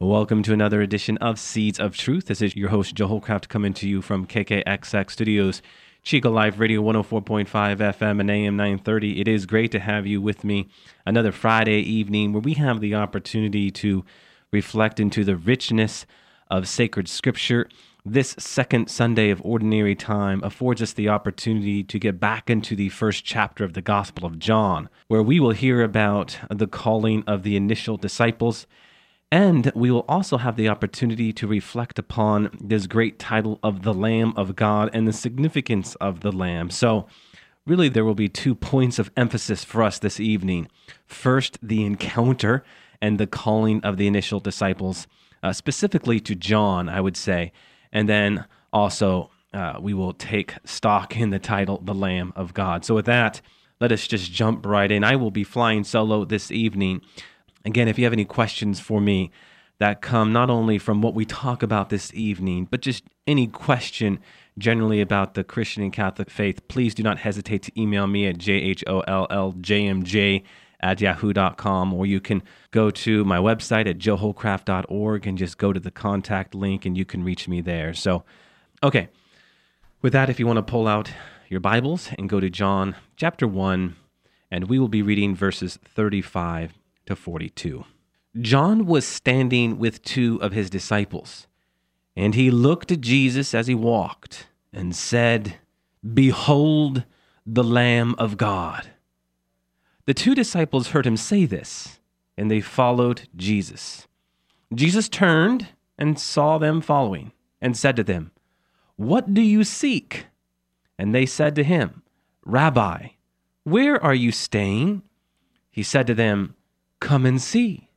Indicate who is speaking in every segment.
Speaker 1: Welcome to another edition of Seeds of Truth. This is your host, Joe Hollcraft, coming to you from KKXX Studios, Chico Live Radio 104.5 FM and AM 930. It is great to have you with me another Friday evening where we have the opportunity to reflect into the richness of sacred scripture. This second Sunday of Ordinary Time affords us the opportunity to get back into the first chapter of the Gospel of John, where we will hear about the calling of the initial disciples and we will also have the opportunity to reflect upon this great title of the Lamb of God and the significance of the Lamb. So, really, there will be two points of emphasis for us this evening. First, the encounter and the calling of the initial disciples, uh, specifically to John, I would say. And then also, uh, we will take stock in the title, The Lamb of God. So, with that, let us just jump right in. I will be flying solo this evening. Again, if you have any questions for me that come not only from what we talk about this evening, but just any question generally about the Christian and Catholic faith, please do not hesitate to email me at jholljmj at yahoo.com, or you can go to my website at joehollcraft.org and just go to the contact link and you can reach me there. So, okay. With that, if you want to pull out your Bibles and go to John chapter 1, and we will be reading verses 35 to 42. John was standing with two of his disciples, and he looked at Jesus as he walked and said, Behold the Lamb of God. The two disciples heard him say this, and they followed Jesus. Jesus turned and saw them following, and said to them, What do you seek? And they said to him, Rabbi, where are you staying? He said to them, Come and see.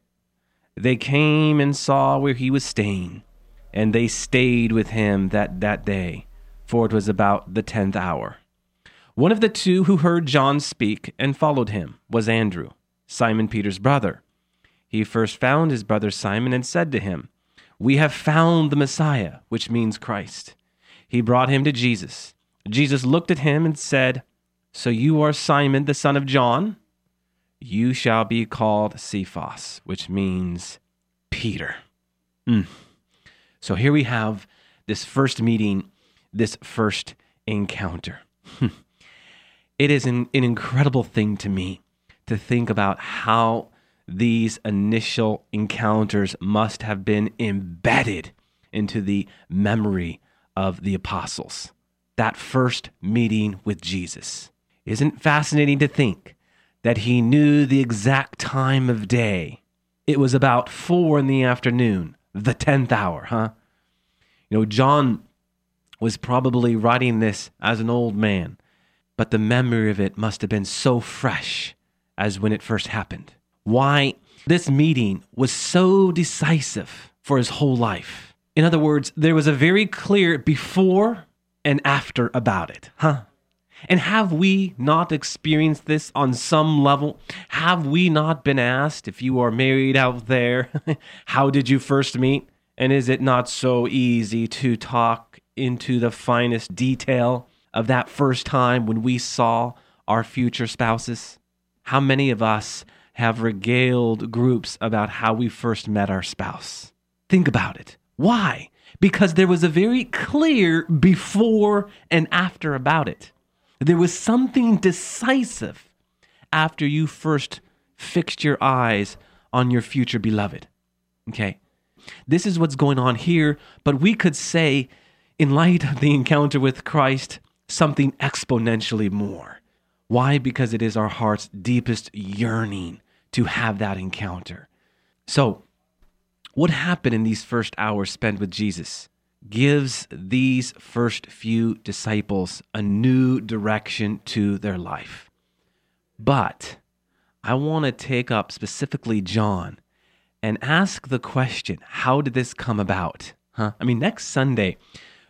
Speaker 1: They came and saw where he was staying, and they stayed with him that, that day, for it was about the tenth hour. One of the two who heard John speak and followed him was Andrew, Simon Peter's brother. He first found his brother Simon and said to him, We have found the Messiah, which means Christ. He brought him to Jesus. Jesus looked at him and said, So you are Simon, the son of John? You shall be called Cephas, which means Peter. Mm. So here we have this first meeting, this first encounter. it is an, an incredible thing to me to think about how these initial encounters must have been embedded into the memory of the apostles. That first meeting with Jesus. Isn't fascinating to think that he knew the exact time of day. It was about four in the afternoon, the 10th hour, huh? You know, John was probably writing this as an old man, but the memory of it must have been so fresh as when it first happened. Why this meeting was so decisive for his whole life. In other words, there was a very clear before and after about it, huh? And have we not experienced this on some level? Have we not been asked if you are married out there, how did you first meet? And is it not so easy to talk into the finest detail of that first time when we saw our future spouses? How many of us have regaled groups about how we first met our spouse? Think about it. Why? Because there was a very clear before and after about it. There was something decisive after you first fixed your eyes on your future beloved. Okay? This is what's going on here, but we could say, in light of the encounter with Christ, something exponentially more. Why? Because it is our heart's deepest yearning to have that encounter. So, what happened in these first hours spent with Jesus? Gives these first few disciples a new direction to their life. But I want to take up specifically John and ask the question how did this come about? Huh? I mean, next Sunday,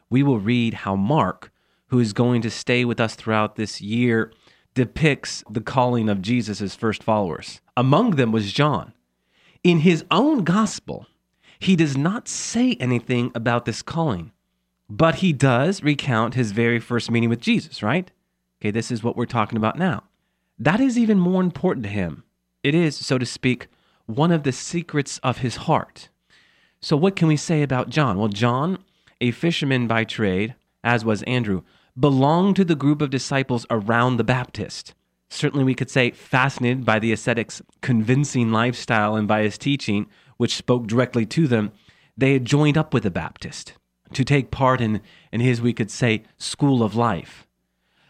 Speaker 1: we will read how Mark, who is going to stay with us throughout this year, depicts the calling of Jesus' first followers. Among them was John. In his own gospel, he does not say anything about this calling, but he does recount his very first meeting with Jesus, right? Okay, this is what we're talking about now. That is even more important to him. It is, so to speak, one of the secrets of his heart. So, what can we say about John? Well, John, a fisherman by trade, as was Andrew, belonged to the group of disciples around the Baptist. Certainly, we could say fascinated by the ascetic's convincing lifestyle and by his teaching, which spoke directly to them, they had joined up with the Baptist to take part in, in his, we could say, school of life.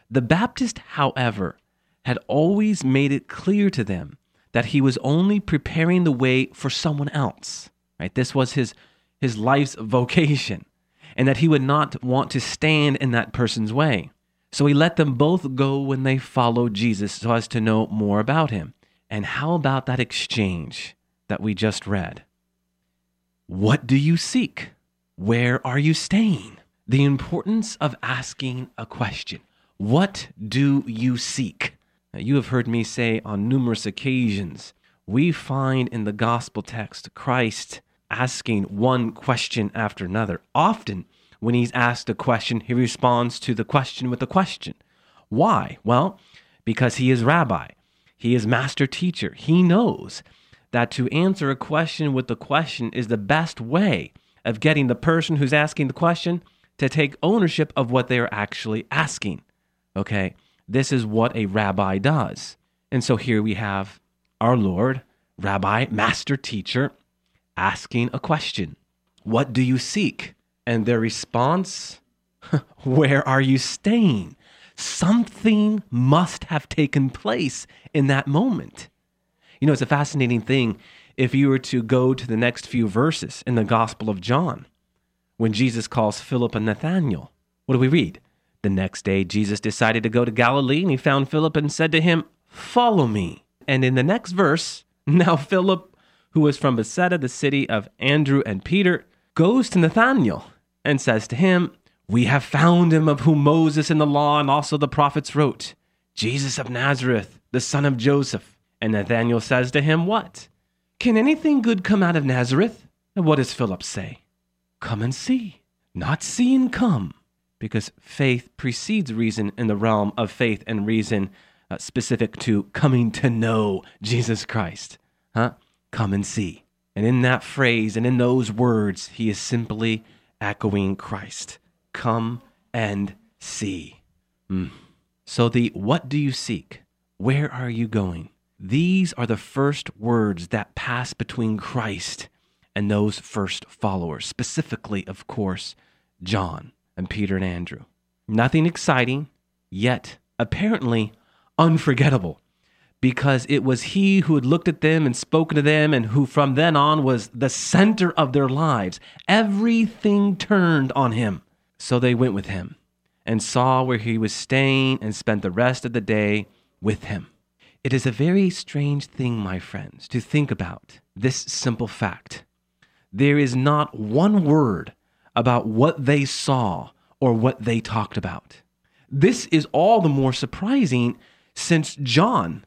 Speaker 1: The Baptist, however, had always made it clear to them that he was only preparing the way for someone else. Right? This was his his life's vocation, and that he would not want to stand in that person's way. So he let them both go when they followed Jesus so as to know more about him. And how about that exchange that we just read? What do you seek? Where are you staying? The importance of asking a question. What do you seek? Now, you have heard me say on numerous occasions, we find in the gospel text Christ asking one question after another. Often, when he's asked a question, he responds to the question with a question. Why? Well, because he is rabbi, he is master teacher. He knows that to answer a question with the question is the best way of getting the person who's asking the question to take ownership of what they are actually asking. Okay? This is what a rabbi does. And so here we have our Lord, rabbi, master teacher, asking a question What do you seek? And their response, Where are you staying? Something must have taken place in that moment. You know, it's a fascinating thing if you were to go to the next few verses in the Gospel of John, when Jesus calls Philip and Nathanael. What do we read? The next day, Jesus decided to go to Galilee, and he found Philip and said to him, Follow me. And in the next verse, now Philip, who was from Bethsaida, the city of Andrew and Peter, goes to Nathanael and says to him, We have found him of whom Moses in the law and also the prophets wrote, Jesus of Nazareth, the son of Joseph. And Nathanael says to him, What? Can anything good come out of Nazareth? And what does Philip say? Come and see. Not see and come because faith precedes reason in the realm of faith and reason uh, specific to coming to know Jesus Christ. Huh? Come and see. And in that phrase and in those words, he is simply echoing Christ. Come and see. Mm. So, the what do you seek? Where are you going? These are the first words that pass between Christ and those first followers, specifically, of course, John and Peter and Andrew. Nothing exciting, yet apparently unforgettable, because it was he who had looked at them and spoken to them, and who from then on was the center of their lives. Everything turned on him. So they went with him and saw where he was staying and spent the rest of the day with him. It is a very strange thing, my friends, to think about this simple fact. There is not one word about what they saw or what they talked about. This is all the more surprising since John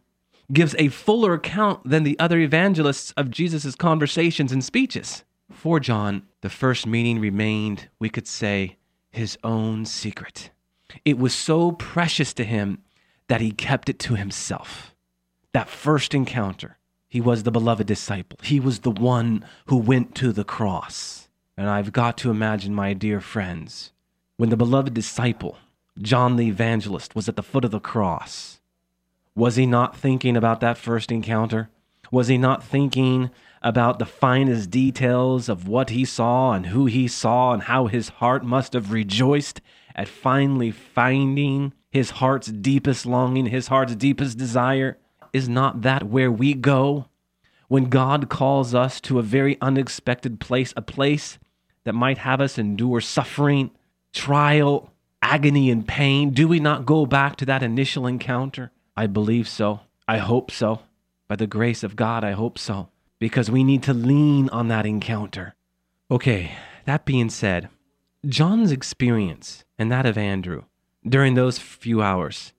Speaker 1: gives a fuller account than the other evangelists of Jesus' conversations and speeches. For John, the first meeting remained, we could say, his own secret. It was so precious to him that he kept it to himself. That first encounter, he was the beloved disciple. He was the one who went to the cross. And I've got to imagine, my dear friends, when the beloved disciple, John the Evangelist, was at the foot of the cross, was he not thinking about that first encounter? Was he not thinking about the finest details of what he saw and who he saw and how his heart must have rejoiced at finally finding his heart's deepest longing, his heart's deepest desire? Is not that where we go when God calls us to a very unexpected place, a place that might have us endure suffering, trial, agony, and pain? Do we not go back to that initial encounter? I believe so. I hope so. By the grace of God, I hope so. Because we need to lean on that encounter. Okay, that being said, John's experience and that of Andrew during those few hours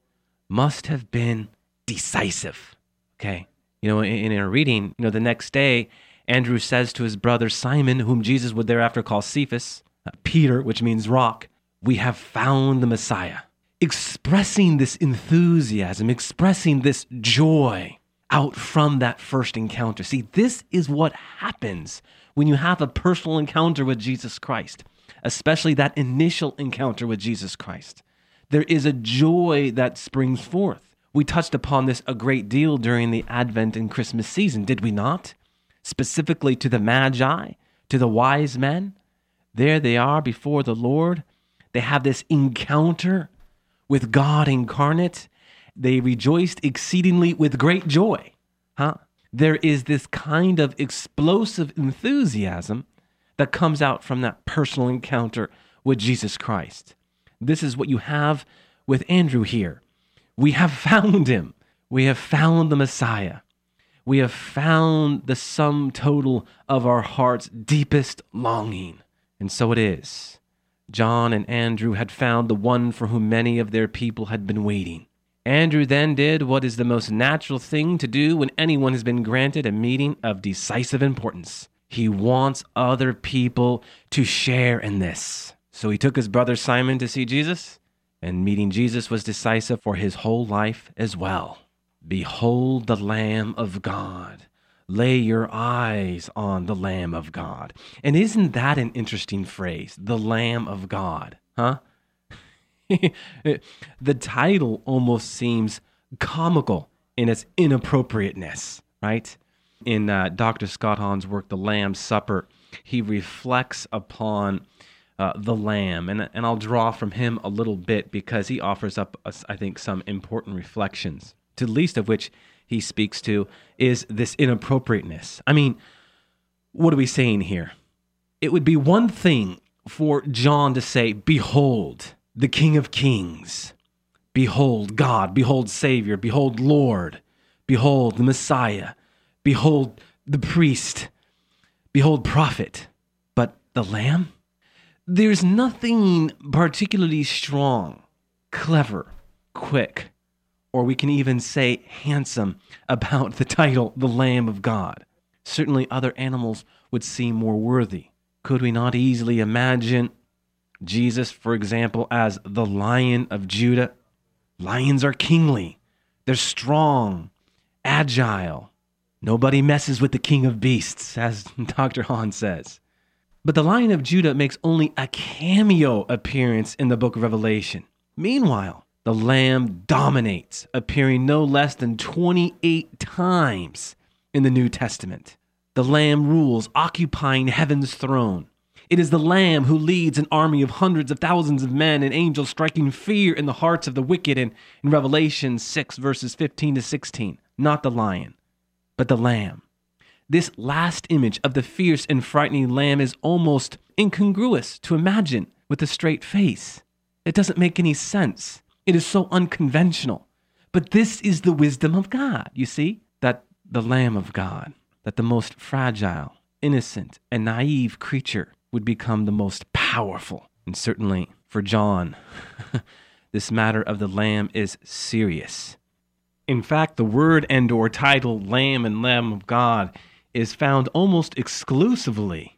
Speaker 1: must have been decisive. Okay. You know, in, in our reading, you know, the next day, Andrew says to his brother Simon, whom Jesus would thereafter call Cephas, uh, Peter, which means rock, we have found the Messiah. Expressing this enthusiasm, expressing this joy out from that first encounter. See, this is what happens when you have a personal encounter with Jesus Christ, especially that initial encounter with Jesus Christ. There is a joy that springs forth. We touched upon this a great deal during the Advent and Christmas season, did we not? Specifically to the Magi, to the wise men. There they are before the Lord. They have this encounter with God incarnate. They rejoiced exceedingly with great joy. Huh? There is this kind of explosive enthusiasm that comes out from that personal encounter with Jesus Christ. This is what you have with Andrew here. We have found him. We have found the Messiah. We have found the sum total of our heart's deepest longing. And so it is. John and Andrew had found the one for whom many of their people had been waiting. Andrew then did what is the most natural thing to do when anyone has been granted a meeting of decisive importance. He wants other people to share in this. So he took his brother Simon to see Jesus, and meeting Jesus was decisive for his whole life as well. Behold the Lamb of God. Lay your eyes on the Lamb of God. And isn't that an interesting phrase? The Lamb of God, huh? the title almost seems comical in its inappropriateness, right? In uh, Dr. Scott Hahn's work, The Lamb's Supper, he reflects upon uh, the Lamb, and, and I'll draw from him a little bit because he offers up, I think, some important reflections, to the least of which he speaks to is this inappropriateness. I mean, what are we saying here? It would be one thing for John to say, Behold, the King of Kings. Behold God, behold Savior, behold Lord, behold the Messiah, behold the priest, behold prophet. But the Lamb? There's nothing particularly strong, clever, quick, or we can even say handsome about the title, the Lamb of God. Certainly other animals would seem more worthy. Could we not easily imagine Jesus, for example, as the Lion of Judah. Lions are kingly, they're strong, agile. Nobody messes with the king of beasts, as Dr. Hahn says. But the Lion of Judah makes only a cameo appearance in the book of Revelation. Meanwhile, the Lamb dominates, appearing no less than 28 times in the New Testament. The Lamb rules, occupying heaven's throne. It is the Lamb who leads an army of hundreds of thousands of men and angels, striking fear in the hearts of the wicked in, in Revelation 6, verses 15 to 16. Not the lion, but the Lamb. This last image of the fierce and frightening Lamb is almost incongruous to imagine with a straight face. It doesn't make any sense. It is so unconventional. But this is the wisdom of God, you see? That the Lamb of God, that the most fragile, innocent, and naive creature would become the most powerful. And certainly for John, this matter of the lamb is serious. In fact, the word and or title lamb and lamb of God is found almost exclusively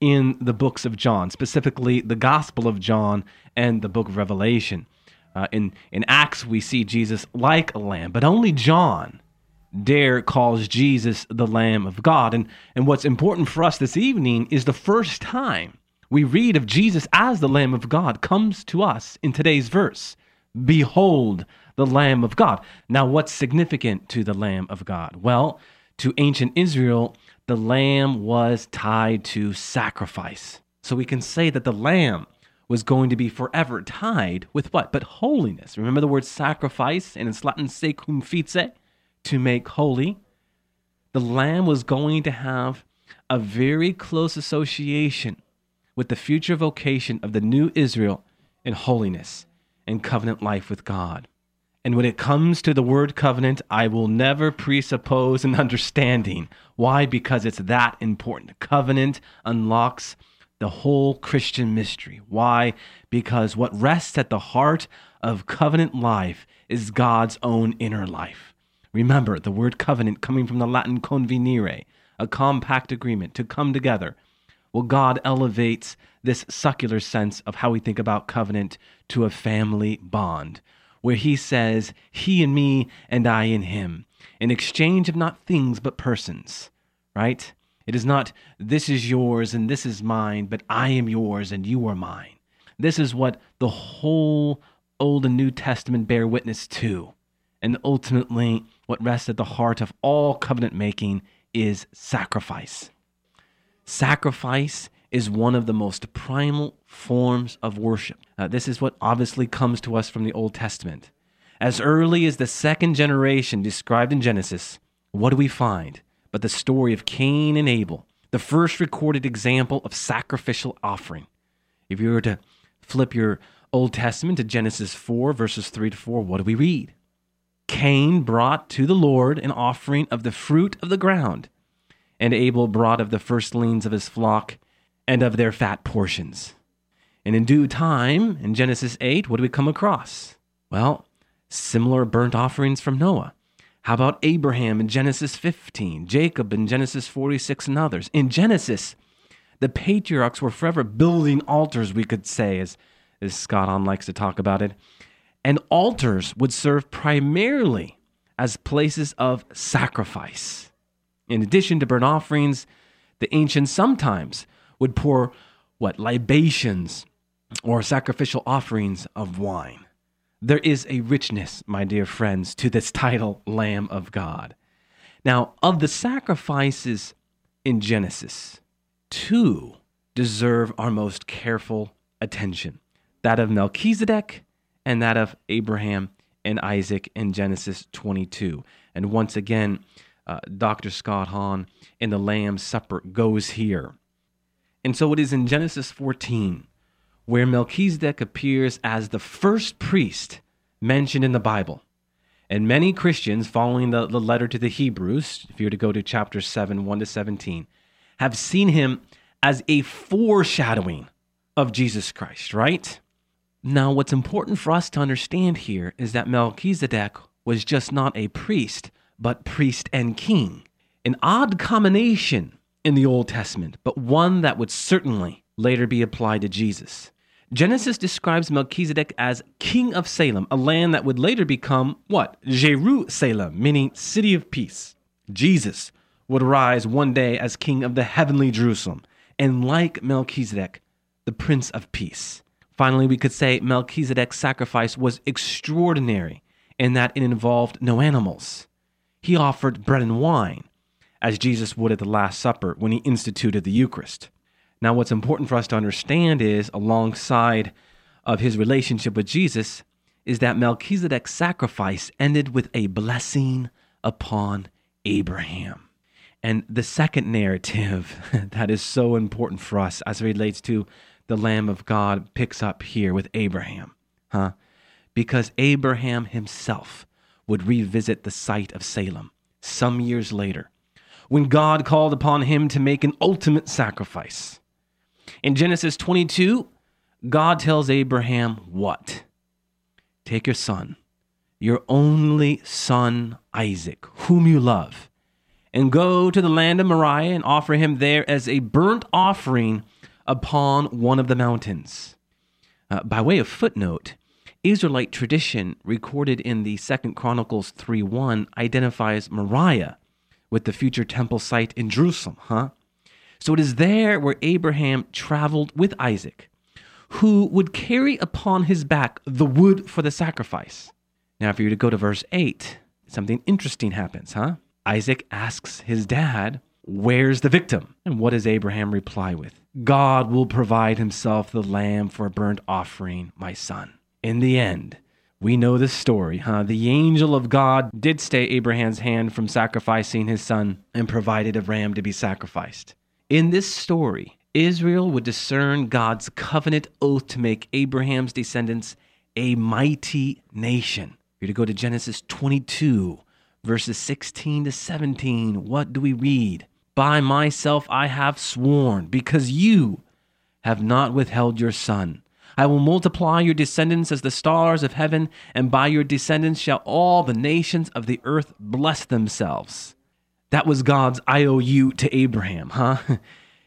Speaker 1: in the books of John, specifically the Gospel of John and the book of Revelation. Uh, in, in Acts, we see Jesus like a lamb, but only John dare calls Jesus the Lamb of God. And, and what's important for us this evening is the first time we read of Jesus as the Lamb of God comes to us in today's verse. Behold the Lamb of God. Now, what's significant to the Lamb of God? Well, to ancient Israel, the lamb was tied to sacrifice. So we can say that the lamb was going to be forever tied with what? But holiness. Remember the word sacrifice, and it's Latin secumfice, to make holy, the lamb was going to have a very close association with the future vocation of the new Israel in holiness and covenant life with God. And when it comes to the word covenant, I will never presuppose an understanding. Why? Because it's that important. Covenant unlocks the whole Christian mystery. Why? Because what rests at the heart of covenant life is God's own inner life. Remember the word covenant coming from the Latin convenire, a compact agreement, to come together. Well, God elevates this secular sense of how we think about covenant to a family bond, where He says, He in me and I in Him, in exchange of not things but persons, right? It is not, this is yours and this is mine, but I am yours and you are mine. This is what the whole Old and New Testament bear witness to. And ultimately, what rests at the heart of all covenant making is sacrifice. Sacrifice is one of the most primal forms of worship. Uh, this is what obviously comes to us from the Old Testament. As early as the second generation described in Genesis, what do we find? but the story of Cain and Abel, the first recorded example of sacrificial offering. If you were to flip your Old Testament to Genesis 4, verses 3 to 4, what do we read? Cain brought to the Lord an offering of the fruit of the ground, and Abel brought of the firstlings of his flock and of their fat portions. And in due time, in Genesis 8, what do we come across? Well, similar burnt offerings from Noah. How about Abraham in Genesis 15, Jacob in Genesis 46, and others? In Genesis, the patriarchs were forever building altars, we could say, as, as Scott Hahn likes to talk about it. And altars would serve primarily as places of sacrifice. In addition to burnt offerings, the ancients sometimes would pour what libations or sacrificial offerings of wine. There is a richness, my dear friends, to this title, Lamb of God. Now, of the sacrifices in Genesis, two deserve our most careful attention that of Melchizedek and that of Abraham and Isaac in Genesis 22. And once again, uh, Dr. Scott Hahn in the Lamb's Supper goes here. And so it is in Genesis 14 where Melchizedek appears as the first priest mentioned in the Bible. And many Christians, following the, the letter to the Hebrews, if you were to go to chapter 7, 1 to 17, have seen him as a foreshadowing of Jesus Christ, right? Now, what's important for us to understand here is that Melchizedek was just not a priest, but priest and king. An odd combination in the Old Testament, but one that would certainly later be applied to Jesus. Genesis describes Melchizedek as king of Salem, a land that would later become what? Jerusalem, meaning city of peace. Jesus would rise one day as king of the heavenly Jerusalem, and like Melchizedek, the prince of peace. Finally, we could say Melchizedek's sacrifice was extraordinary in that it involved no animals. He offered bread and wine, as Jesus would at the Last Supper when he instituted the Eucharist. Now, what's important for us to understand is, alongside of his relationship with Jesus, is that Melchizedek's sacrifice ended with a blessing upon Abraham. And the second narrative that is so important for us as it relates to the Lamb of God picks up here with Abraham, huh? Because Abraham himself would revisit the site of Salem some years later when God called upon him to make an ultimate sacrifice. In Genesis 22, God tells Abraham what? Take your son, your only son Isaac, whom you love, and go to the land of Moriah and offer him there as a burnt offering upon one of the mountains. Uh, by way of footnote, Israelite tradition recorded in the Second Chronicles 3:1 identifies Moriah with the future temple site in Jerusalem, huh? So it is there where Abraham traveled with Isaac, who would carry upon his back the wood for the sacrifice. Now, if you were to go to verse 8, something interesting happens, huh? Isaac asks his dad, Where's the victim? And what does Abraham reply with? God will provide himself the lamb for a burnt offering, my son. In the end, we know the story, huh? The angel of God did stay Abraham's hand from sacrificing his son and provided a ram to be sacrificed. In this story, Israel would discern God's covenant oath to make Abraham's descendants a mighty nation. You're to go to Genesis 22, verses 16 to 17. What do we read? By myself I have sworn, because you have not withheld your son, I will multiply your descendants as the stars of heaven, and by your descendants shall all the nations of the earth bless themselves. That was God's IOU to Abraham, huh?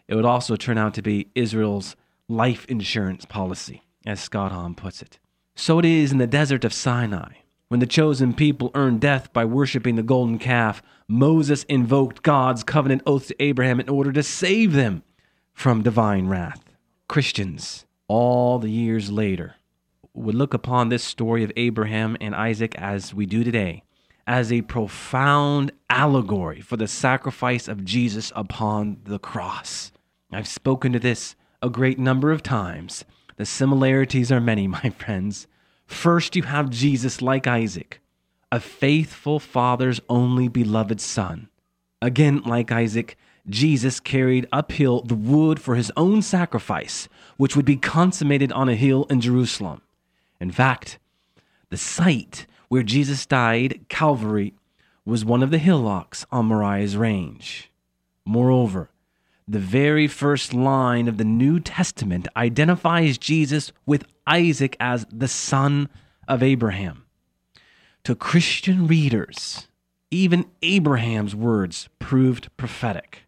Speaker 1: It would also turn out to be Israel's life insurance policy, as Scott Hahn puts it. So it is in the desert of Sinai. When the chosen people earned death by worshiping the golden calf, Moses invoked God's covenant oath to Abraham in order to save them from divine wrath. Christians, all the years later, would look upon this story of Abraham and Isaac as we do today as a profound allegory for the sacrifice of Jesus upon the cross. I've spoken to this a great number of times. The similarities are many, my friends. First, you have Jesus like Isaac, a faithful father's only beloved son. Again, like Isaac, Jesus carried uphill the wood for his own sacrifice, which would be consummated on a hill in Jerusalem. In fact, the site where Jesus died, Calvary, was one of the hillocks on Moriah's range. Moreover, the very first line of the New Testament identifies Jesus with Isaac as the son of Abraham. To Christian readers, even Abraham's words proved prophetic.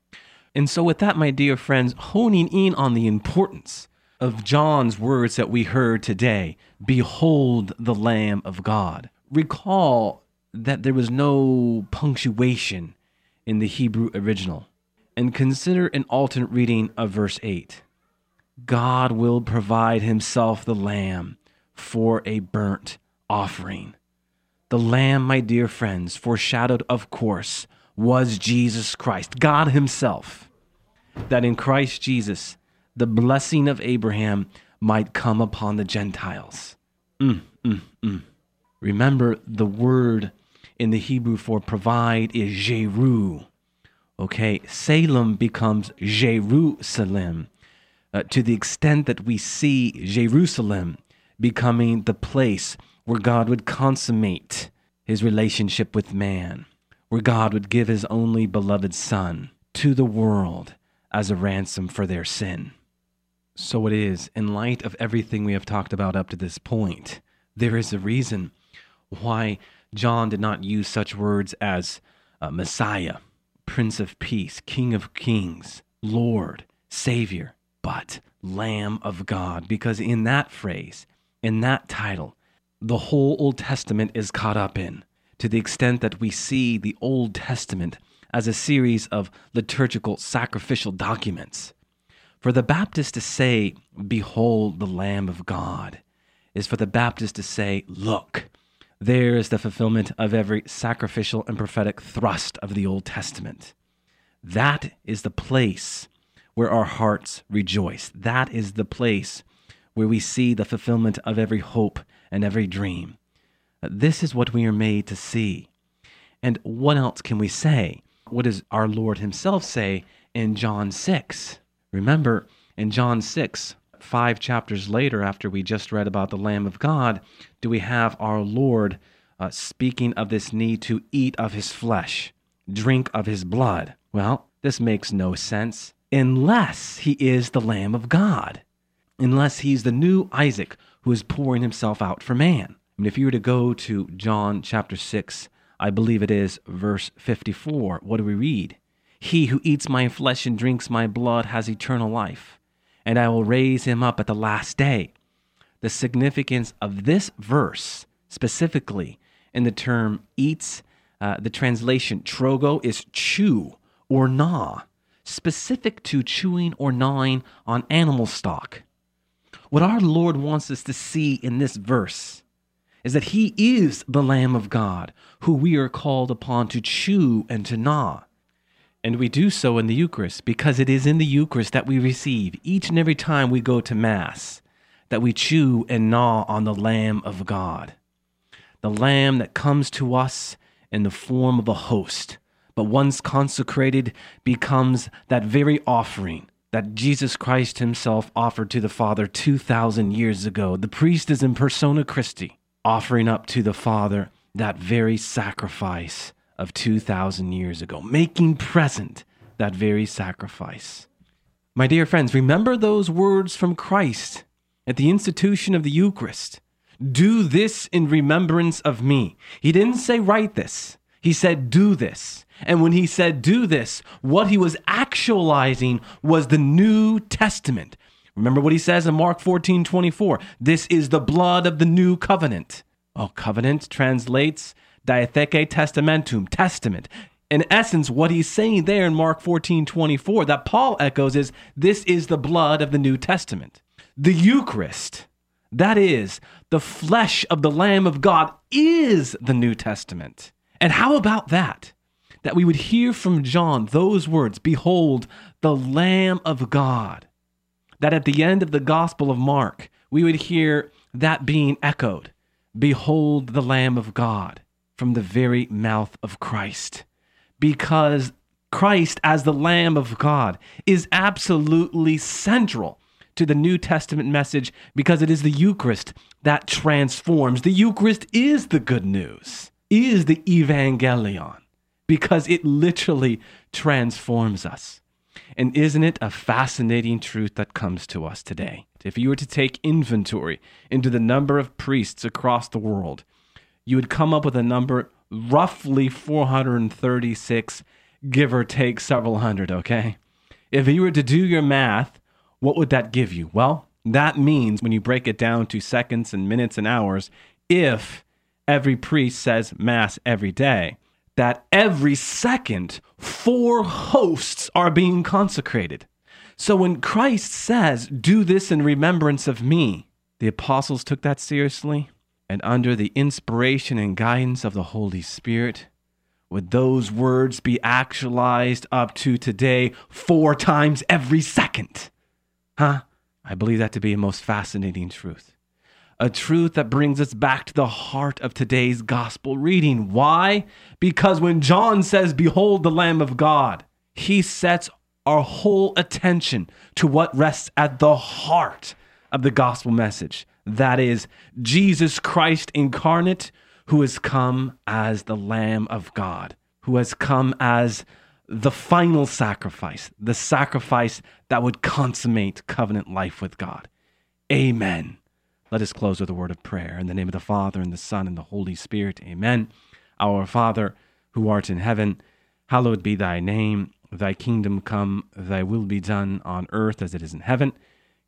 Speaker 1: And so, with that, my dear friends, honing in on the importance of John's words that we heard today Behold the Lamb of God. Recall that there was no punctuation in the Hebrew original. And consider an alternate reading of verse 8 God will provide himself the lamb for a burnt offering. The lamb, my dear friends, foreshadowed, of course, was Jesus Christ, God Himself, that in Christ Jesus, the blessing of Abraham might come upon the Gentiles. Mm, mm, mm. Remember, the word in the Hebrew for provide is Jeru. Okay, Salem becomes Jerusalem uh, to the extent that we see Jerusalem becoming the place where God would consummate his relationship with man where God would give his only beloved Son to the world as a ransom for their sin. So it is, in light of everything we have talked about up to this point, there is a reason why John did not use such words as uh, Messiah, Prince of Peace, King of Kings, Lord, Savior, but Lamb of God, because in that phrase, in that title, the whole Old Testament is caught up in to the extent that we see the Old Testament as a series of liturgical sacrificial documents. For the Baptist to say, Behold the Lamb of God, is for the Baptist to say, Look, there is the fulfillment of every sacrificial and prophetic thrust of the Old Testament. That is the place where our hearts rejoice. That is the place where we see the fulfillment of every hope and every dream. This is what we are made to see. And what else can we say? What does our Lord Himself say in John 6? Remember, in John 6, five chapters later, after we just read about the Lamb of God, do we have our Lord uh, speaking of this need to eat of His flesh, drink of His blood? Well, this makes no sense unless He is the Lamb of God, unless He's the new Isaac who is pouring Himself out for man. And if you were to go to John chapter 6, I believe it is verse 54, what do we read? He who eats my flesh and drinks my blood has eternal life, and I will raise him up at the last day. The significance of this verse, specifically in the term eats, uh, the translation trogo is chew or gnaw, specific to chewing or gnawing on animal stock. What our Lord wants us to see in this verse is that he is the Lamb of God, who we are called upon to chew and to gnaw. And we do so in the Eucharist because it is in the Eucharist that we receive each and every time we go to Mass, that we chew and gnaw on the Lamb of God. The Lamb that comes to us in the form of a host, but once consecrated becomes that very offering that Jesus Christ himself offered to the Father 2,000 years ago. The priest is in persona Christi offering up to the Father that very sacrifice of 2,000 years ago, making present that very sacrifice. My dear friends, remember those words from Christ at the institution of the Eucharist. Do this in remembrance of me. He didn't say write this. He said do this. And when he said do this, what he was actualizing was the New Testament. Remember what he says in Mark 14 24. This is the blood of the new covenant. Oh, covenant translates diatheke testamentum, testament. In essence, what he's saying there in Mark 14 24 that Paul echoes is this is the blood of the New Testament. The Eucharist, that is, the flesh of the Lamb of God, is the New Testament. And how about that? That we would hear from John those words Behold, the Lamb of God. That at the end of the Gospel of Mark, we would hear that being echoed Behold, the Lamb of God from the very mouth of Christ. Because Christ, as the Lamb of God, is absolutely central to the New Testament message because it is the Eucharist that transforms. The Eucharist is the good news is the evangelion because it literally transforms us. And isn't it a fascinating truth that comes to us today? If you were to take inventory into the number of priests across the world, you would come up with a number roughly 436, give or take several hundred, okay? If you were to do your math, what would that give you? Well, that means when you break it down to seconds and minutes and hours, if every priest says Mass every day, that every second, four hosts are being consecrated. So when Christ says, Do this in remembrance of me, the apostles took that seriously. And under the inspiration and guidance of the Holy Spirit, would those words be actualized up to today four times every second? Huh? I believe that to be a most fascinating truth a truth that brings us back to the heart of today's gospel reading. Why? Because when John says, Behold the Lamb of God, he sets our whole attention to what rests at the heart of the gospel message. That is, Jesus Christ incarnate, who has come as the Lamb of God, who has come as the final sacrifice, the sacrifice that would consummate covenant life with God. Amen. Let us close with a word of prayer. In the name of the Father, and the Son, and the Holy Spirit. Amen. Our Father, who art in heaven, hallowed be thy name. Thy kingdom come, thy will be done on earth as it is in heaven.